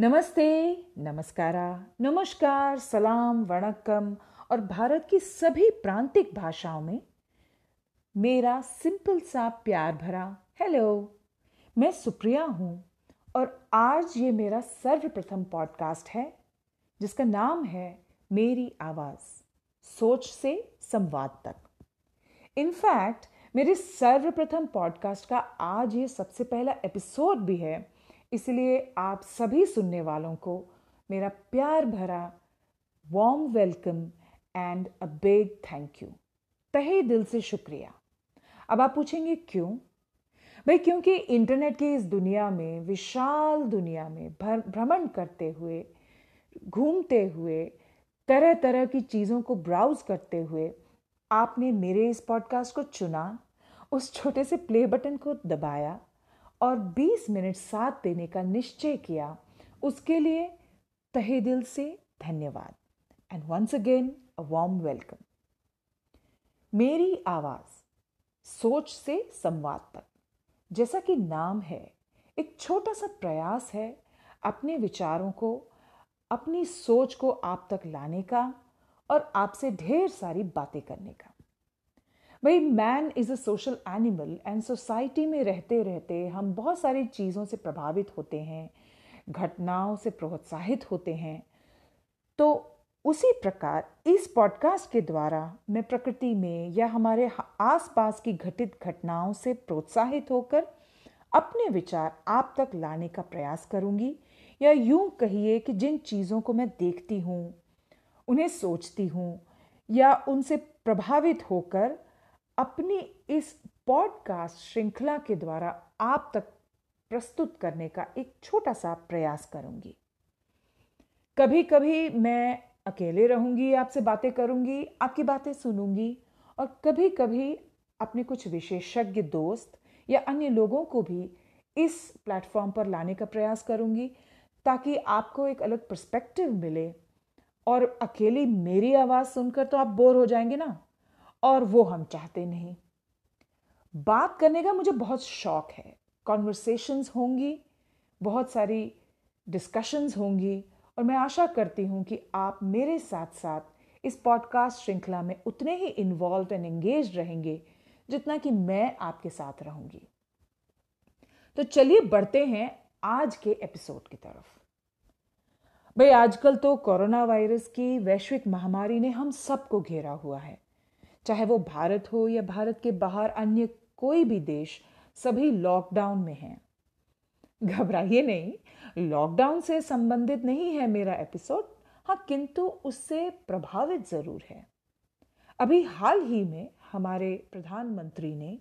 नमस्ते, नमस्कारा, नमस्कार, सलाम, वणक्कम और भारत की सभी प्रांतिक भाषाओं में मेरा सिंपल सा प्यार भरा हेलो। मैं सुप्रिया हूँ और आज ये मेरा सर्वप्रथम पॉडकास्ट है, जिसका नाम है मेरी आवाज़, सोच से संवाद तक। इनफैक्ट, मेरे सर्वप्रथम पॉडकास्ट का आज ये सबसे पहला एपिसोड भी है इसलिए आप सभी सुनने वालों को मेरा प्यार भरा warm welcome and a big thank you तहे दिल से शुक्रिया। अब आप पूछेंगे क्यों? भाई, क्योंकि इंटरनेट की इस दुनिया में, विशाल दुनिया में भ्रमण करते हुए, घूमते हुए तरह तरह की चीज़ों को ब्राउज करते हुए आपने मेरे इस पॉडकास्ट को चुना, उस छोटे से प्ले बटन को दबाया और 20 मिनट साथ देने का निश्चय किया। उसके लिए तहे दिल से धन्यवाद। And once again a warm welcome मेरी आवाज़ सोच से संवाद तक। जैसा कि नाम है, एक छोटा सा प्रयास है अपने विचारों को, अपनी सोच को आप तक लाने का और आपसे ढेर सारी बातें करने का। भाई man is a social animal and society में रहते रहते हम बहुत सारी चीज़ों से प्रभावित होते हैं, घटनाओं से प्रोत्साहित होते हैं। तो उसी प्रकार इस पॉडकास्ट के द्वारा मैं प्रकृति में या हमारे आसपास की घटित घटनाओं से प्रोत्साहित होकर अपने विचार आप तक लाने का प्रयास करूँगी। या यूँ कहिए कि जिन चीज़ों को मैं देखती हूँ, उन्हें सोचती हूँ या उनसे प्रभावित होकर अपनी इस पॉडकास्ट श्रृंखला के द्वारा आप तक प्रस्तुत करने का एक छोटा सा प्रयास करूँगी। कभी कभी मैं अकेले रहूँगी, आपसे बातें करूँगी, आपकी बातें सुनूँगी और कभी कभी अपने कुछ विशेषज्ञ दोस्त या अन्य लोगों को भी इस प्लेटफॉर्म पर लाने का प्रयास करूँगी ताकि आपको एक अलग पर्सपेक्टिव मिले और अकेली मेरी आवाज़ सुनकर तो आप बोर हो जाएँगे ना? और वो हम चाहते नहीं। बात करने का मुझे बहुत शौक है। कॉन्वर्सेशंस होंगी, बहुत सारी डिस्कशंस होंगी और मैं आशा करती हूँ कि आप मेरे साथ साथ इस पॉडकास्ट श्रृंखला में उतने ही इन्वॉल्व एंड एंगेज रहेंगे जितना कि मैं आपके साथ रहूँगी। तो चलिए बढ़ते हैं आज के एपिसोड की तरफ़। भाई, आजकल तो कोरोना वायरस की वैश्विक महामारी ने हम सबको घेरा हुआ है। चाहे वो भारत हो या भारत के बाहर अन्य कोई भी देश, सभी लॉकडाउन में हैं। घबराइए नहीं लॉकडाउन से संबंधित नहीं है मेरा एपिसोड हाँ किंतु उससे प्रभावित ज़रूर है। अभी हाल ही में हमारे प्रधानमंत्री ने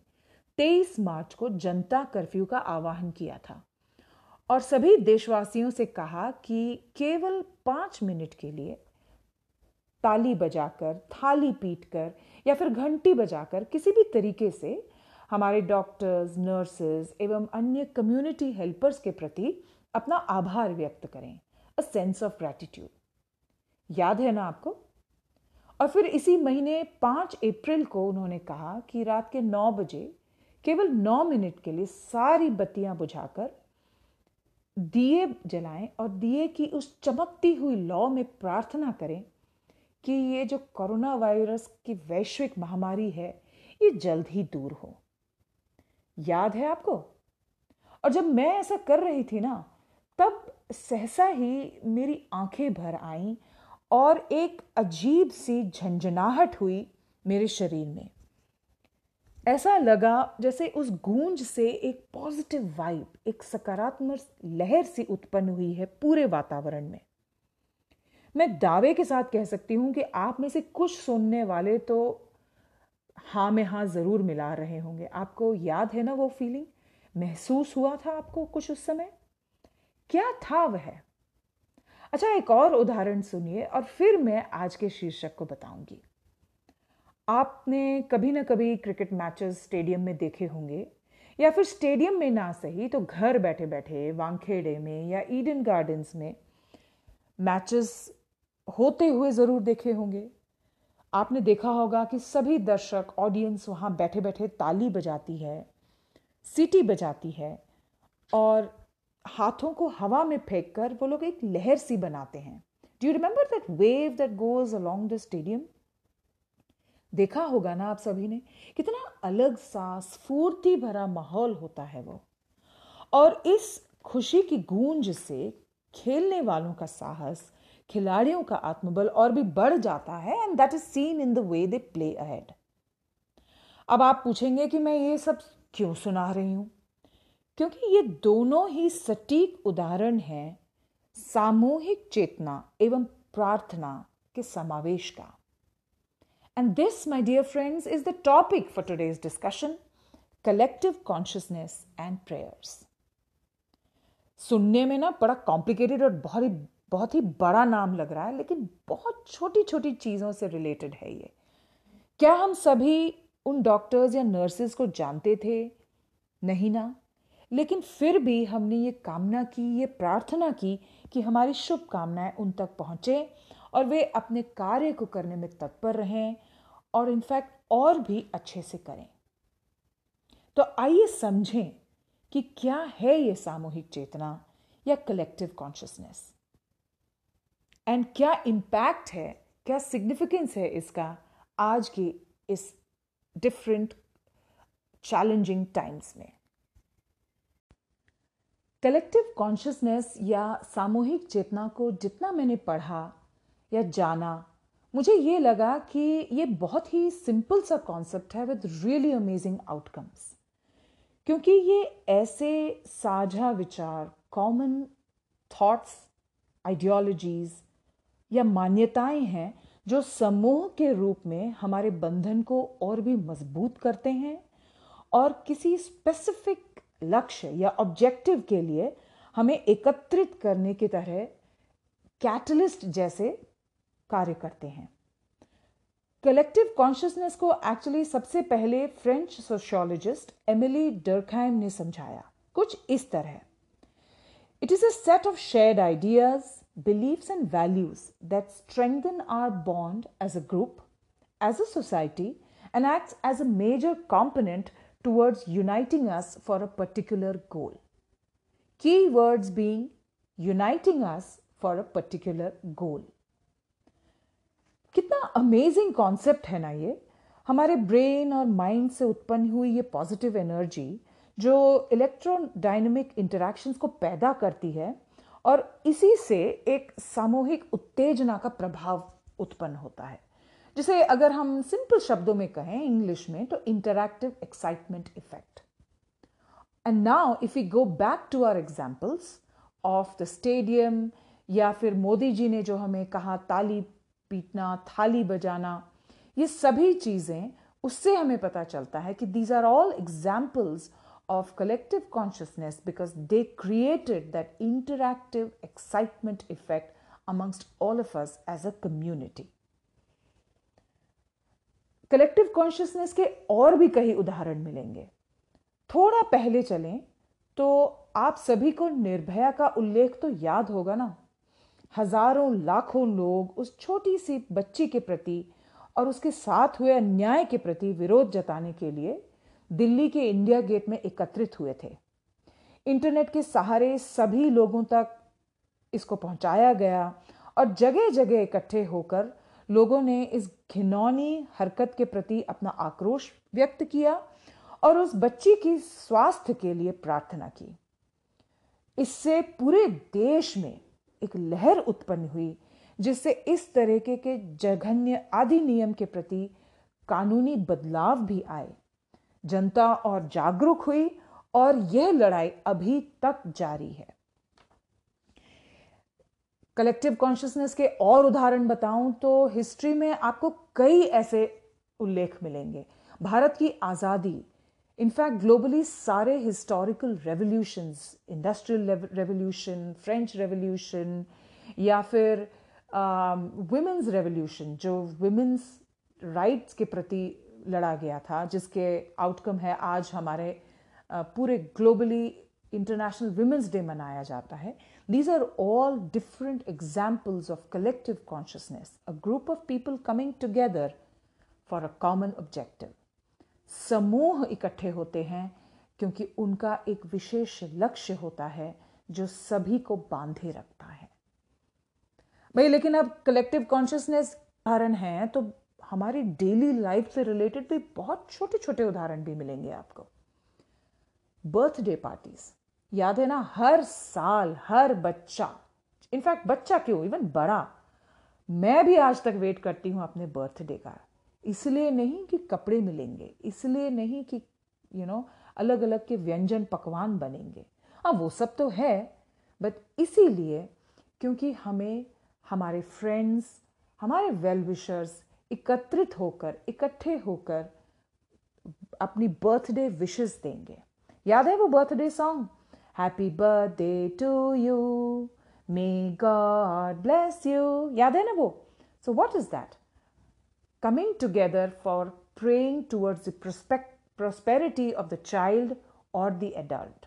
23 मार्च को जनता कर्फ्यू का आह्वान किया था और सभी देशवासियों से कहा कि केवल पाँच मिनट के लिए ताली बजाकर, थाली पीटकर या फिर घंटी बजाकर किसी भी तरीके से हमारे डॉक्टर्स नर्सेज एवं अन्य कम्युनिटी हेल्पर्स के प्रति अपना आभार व्यक्त करें अ सेंस ऑफ़ ग्रैटिट्यूड याद है ना आपको? और फिर इसी महीने पाँच अप्रैल को उन्होंने कहा कि रात के नौ बजे केवल नौ मिनट के लिए सारी बत्तियाँ बुझाकर दिए जलाएँ और दिए की उस चमकती हुई लौ में प्रार्थना करें। कि ये जो कोरोना वायरस की वैश्विक महामारी है, ये जल्द ही दूर हो। याद है आपको? और जब मैं ऐसा कर रही थी ना, तब सहसा ही मेरी आँखें भर आईं और एक अजीब सी झंझनाहट हुई मेरे शरीर में। ऐसा लगा जैसे उस गूंज से एक पॉजिटिव वाइब, एक सकारात्मक लहर सी उत्पन्न हुई है पूरे वातावरण में। मैं दावे के साथ कह सकती हूँ कि आप में से कुछ सुनने वाले तो हाँ में हाँ ज़रूर मिला रहे होंगे। आपको याद है ना वो फीलिंग महसूस हुआ था आपको कुछ उस समय? क्या था वह? अच्छा एक और उदाहरण सुनिए और फिर मैं आज के शीर्षक को बताऊँगी। आपने कभी ना कभी क्रिकेट मैचेस स्टेडियम में देखे होंगे या फिर स्टेडियम में ना सही तो घर बैठे बैठे वांगखेड़े में या ईडन गार्डन्स में मैचेस होते हुए ज़रूर देखे होंगे। आपने देखा होगा कि सभी दर्शक ऑडियंस वहाँ बैठे बैठे ताली बजाती है, सीटी बजाती है और हाथों को हवा में फेंक कर वो लोग एक लहर सी बनाते हैं। Do you remember that wave that goes along the stadium देखा होगा ना आप सभी ने? कितना अलग सा, स्फूर्ति भरा माहौल होता है वो। और इस खुशी की गूंज से खेलने वालों का साहस खिलाड़ियों का आत्मबल और भी बढ़ जाता है and that is seen in the way they play ahead अब आप पूछेंगे कि मैं ये सब क्यों सुना रही हूँ? क्योंकि ये दोनों ही सटीक उदाहरण हैं सामूहिक चेतना एवं प्रार्थना के समावेश का। And this my dear friends is the topic for today's discussion collective consciousness and prayers सुनने में ना बड़ा कॉम्प्लिकेटेड और बहुत ही बहुत ही बड़ा नाम लग रहा है, लेकिन बहुत छोटी छोटी चीज़ों से रिलेटेड है ये। क्या हम सभी उन डॉक्टर्स या नर्सेज को जानते थे? नहीं ना। लेकिन फिर भी हमने ये कामना की, ये प्रार्थना की कि हमारी शुभ कामनाएँ उन तक पहुँचे और वे अपने कार्य को करने में तत्पर रहें और इनफैक्ट और भी अच्छे से करें। तो आइए समझें कि क्या है ये सामूहिक चेतना या कलेक्टिव कॉन्शियसनेस एंड क्या इम्पैक्ट है, क्या सिग्निफिकेंस है इसका आज की इस डिफरेंट चैलेंजिंग टाइम्स में? कलेक्टिव कॉन्शियसनेस या सामूहिक चेतना को जितना मैंने पढ़ा या जाना, मुझे ये लगा कि ये बहुत ही सिंपल सा कॉन्सेप्ट है विद रियली अमेजिंग आउटकम्स क्योंकि ये ऐसे साझा विचार कॉमन थॉट्स आइडियोलॉजीज या मान्यताएँ हैं जो समूह के रूप में हमारे बंधन को और भी मज़बूत करते हैं और किसी स्पेसिफिक लक्ष्य या ऑब्जेक्टिव के लिए हमें एकत्रित करने की तरह कैटलिस्ट जैसे कार्य करते हैं। कलेक्टिव कॉन्शियसनेस को एक्चुअली सबसे पहले फ्रेंच सोशियोलॉजिस्ट एमिली डर्कहाइम ने समझाया। कुछ इस तरह। It is a set of shared ideas beliefs and values that strengthen our bond as a group, as a society, and acts as a major component towards uniting us for a particular goal. Key words being uniting us for a particular goal. कितना amazing concept है ना ये हमारे brain और mind से उत्पन्न हुई ये पॉजिटिव एनर्जी जो इलेक्ट्रोडाइनमिक इंटरेक्शंस को पैदा करती है और इसी से एक सामूहिक उत्तेजना का प्रभाव उत्पन्न होता है। जिसे अगर हम सिंपल शब्दों में कहें इंग्लिश में तो interactive excitement effect and now if you go back to our examples of the stadium या फिर मोदी जी ने जो हमें कहा, ताली पीटना, थाली बजाना, ये सभी चीज़ें, उससे हमें पता चलता है कि these are all examples of collective consciousness because they created that interactive excitement effect amongst all of us as a community. Collective consciousness के और भी कई उदाहरण मिलेंगे थोड़ा पहले चलें तो आप सभी को निर्भया का उल्लेख तो याद होगा ना हज़ारों लाखों लोग उस छोटी सी बच्ची के प्रति और उसके साथ हुए अन्याय के प्रति विरोध जताने के लिए दिल्ली के इंडिया गेट में एकत्रित हुए थे। इंटरनेट के सहारे सभी लोगों तक इसको पहुँचाया गया और जगह जगह इकट्ठे होकर लोगों ने इस घिनौनी हरकत के प्रति अपना आक्रोश व्यक्त किया और उस बच्ची की स्वास्थ्य के लिए प्रार्थना की। इससे पूरे देश में एक लहर उत्पन्न हुई, जिससे इस तरीके के जघन्य आदि नियम के प्रति कानूनी बदलाव भी आए। जनता और जागरूक हुई और यह लड़ाई अभी तक जारी है। कलेक्टिव कॉन्शियसनेस के और उदाहरण बताऊँ तो हिस्ट्री में आपको कई ऐसे उल्लेख मिलेंगे। भारत की आज़ादी इनफैक्ट ग्लोबली सारे historical revolutions industrial revolution French revolution या फिर वुमेन्स um, रेवोल्यूशन जो वुमेन्स राइट्स के प्रति लड़ा गया था, जिसके आउटकम है आज हमारे पूरे ग्लोबली इंटरनेशनल वुमेंस डे मनाया जाता है। These are all different examples of collective consciousness a group of people coming together for a common objective समूह इकट्ठे होते हैं क्योंकि उनका एक विशेष लक्ष्य होता है जो सभी को बांधे रखता है। भाई, लेकिन अब कलेक्टिव कॉन्शियसनेस उदाहरण है तो हमारी डेली लाइफ से रिलेटेड भी बहुत छोटे छोटे उदाहरण भी मिलेंगे आपको। बर्थडे पार्टीज़ याद है ना? हर साल हर बच्चा इनफैक्ट बच्चा क्यों? इवन बड़ा। मैं भी आज तक वेट करती हूँ अपने बर्थडे का। इसलिए नहीं कि कपड़े मिलेंगे इसलिए नहीं कि यू you नो know, अलग अलग के व्यंजन पकवान बनेंगे। हाँ वो सब तो है बट इसीलिए क्योंकि हमें हमारे फ्रेंड्स हमारे वेल विशर्स एकत्रित होकर, इकट्ठे होकर अपनी बर्थडे विशेस देंगे। याद है वो birthday song? Happy birthday to you may god bless you याद है ना वो? So what is that coming together for praying towards the prosperity of the child और द एडल्ट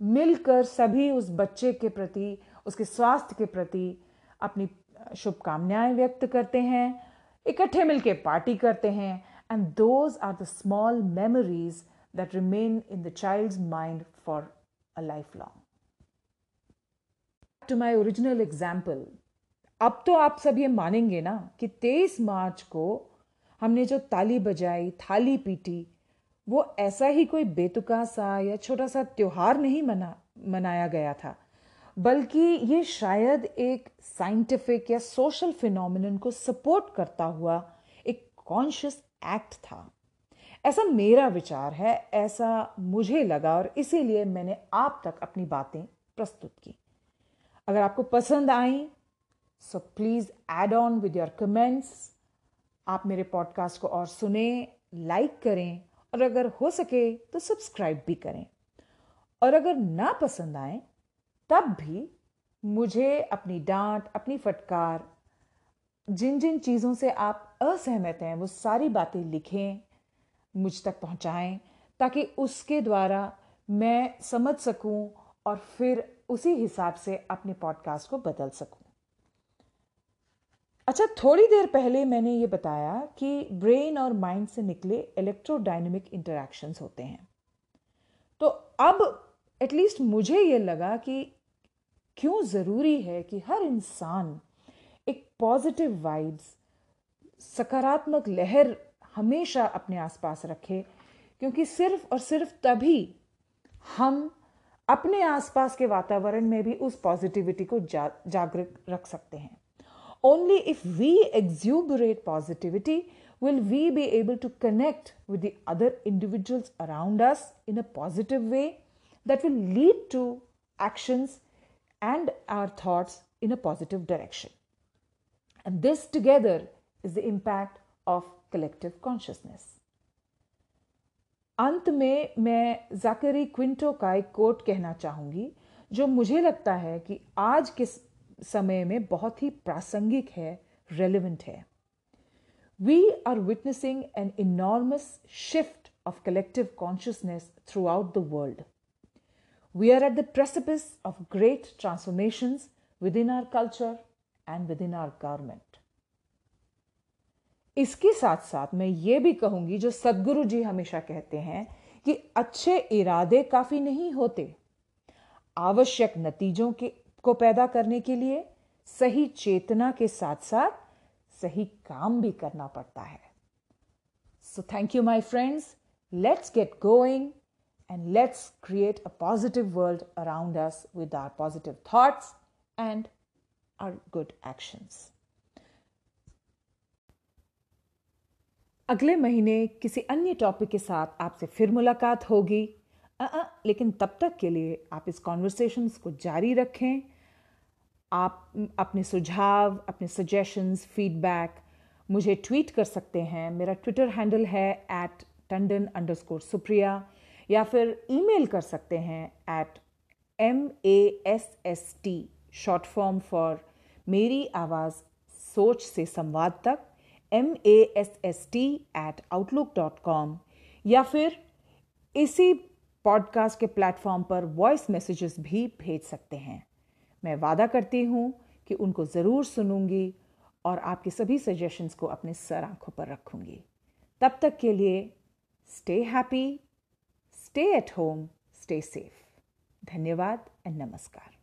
मिलकर सभी उस बच्चे के प्रति, उसके स्वास्थ्य के प्रति अपनी शुभकामनाएँ व्यक्त करते हैं इकट्ठे मिलकर पार्टी करते हैं and those are the small memories that remain in the child mind for a lifelong to my original example अब तो आप सब ये मानेंगे ना कि तेईस मार्च को हमने जो ताली बजाई, थाली पीटी, वो ऐसा ही कोई बेतुका सा या छोटा सा त्यौहार नहीं मना, मनाया गया था। बल्कि ये शायद एक साइंटिफिक या सोशल फिनोमिन को सपोर्ट करता हुआ एक कॉन्शियस एक्ट था। ऐसा मेरा विचार है, ऐसा मुझे लगा और इसीलिए मैंने आप तक अपनी बातें प्रस्तुत की। अगर आपको पसंद आई so please add on with your comments आप मेरे पॉडकास्ट को और सुने लाइक करें और अगर हो सके तो सब्सक्राइब भी करें। और अगर ना पसंद आए तब भी मुझे अपनी डांट, अपनी फटकार जिन जिन चीज़ों से आप असहमत हैं, वो सारी बातें लिखें, मुझ तक पहुंचाएँ, ताकि उसके द्वारा मैं समझ सकूँ और फिर उसी हिसाब से अपने पॉडकास्ट को बदल सकूँ। अच्छा थोड़ी देर पहले मैंने ये बताया कि ब्रेन और माइंड से निकले इलेक्ट्रोडाइनमिक इंटरेक्शंस होते हैं। तो अब एटलीस्ट मुझे ये लगा कि क्यों ज़रूरी है कि हर इंसान एक पॉजिटिव वाइब्स सकारात्मक लहर हमेशा अपने आसपास रखे? क्योंकि सिर्फ़ और सिर्फ़ तभी हम अपने आसपास के वातावरण में भी उस पॉजिटिविटी को जा, जागृत रख सकते हैं। Only if we exuberate positivity will we be able to connect with the other individuals around us in a positive way that will lead to actions and our thoughts in a positive direction. And this together is the impact of collective consciousness. अंत में मैं जाकरी क्विंटो का एक coat कहना चाहूँगी, जो मुझे लगता है कि आज के समय में बहुत ही प्रासंगिक है रेलिवेंट है we are witnessing an enormous shift collective consciousness throughout the world We are at the precipice of great transformations within our culture and within our government. इसके साथ साथ मैं ये भी कहूँगी, जो सदगुरु जी हमेशा कहते हैं, कि अच्छे इरादे काफ़ी नहीं होते। आवश्यक नतीजों के, को पैदा करने के लिए सही चेतना के साथ साथ सही काम भी करना पड़ता है। So thank you my friends let's get going and let's create a positive world around us with our positive thoughts and our good actions. अगले महीने किसी अन्य टॉपिक के साथ आपसे फिर मुलाकात होगी। आ, आ, लेकिन तब तक के लिए आप इस कॉन्वर्सेशंस को जारी रखें। आप अपने सुझाव अपने सजेशंस फीडबैक मुझे ट्वीट कर सकते हैं। मेरा ट्विटर हैंडल है एट टंडन अंडरस्कोर सुप्रिया। या फिर ईमेल कर सकते हैं at M A S S T short form for मेरी आवाज़ सोच से संवाद तक M A S S T at Outlook dot com या फिर इसी पॉडकास्ट के प्लेटफॉर्म पर वॉइस मैसेजेस भी भेज सकते हैं। मैं वादा करती हूँ कि उनको ज़रूर सुनूँगी और आपके सभी सजेशंस को अपने सर आँखों पर रखूँगी। तब तक के लिए stay happy Stay at home, stay safe. धन्यवाद एंड नमस्कार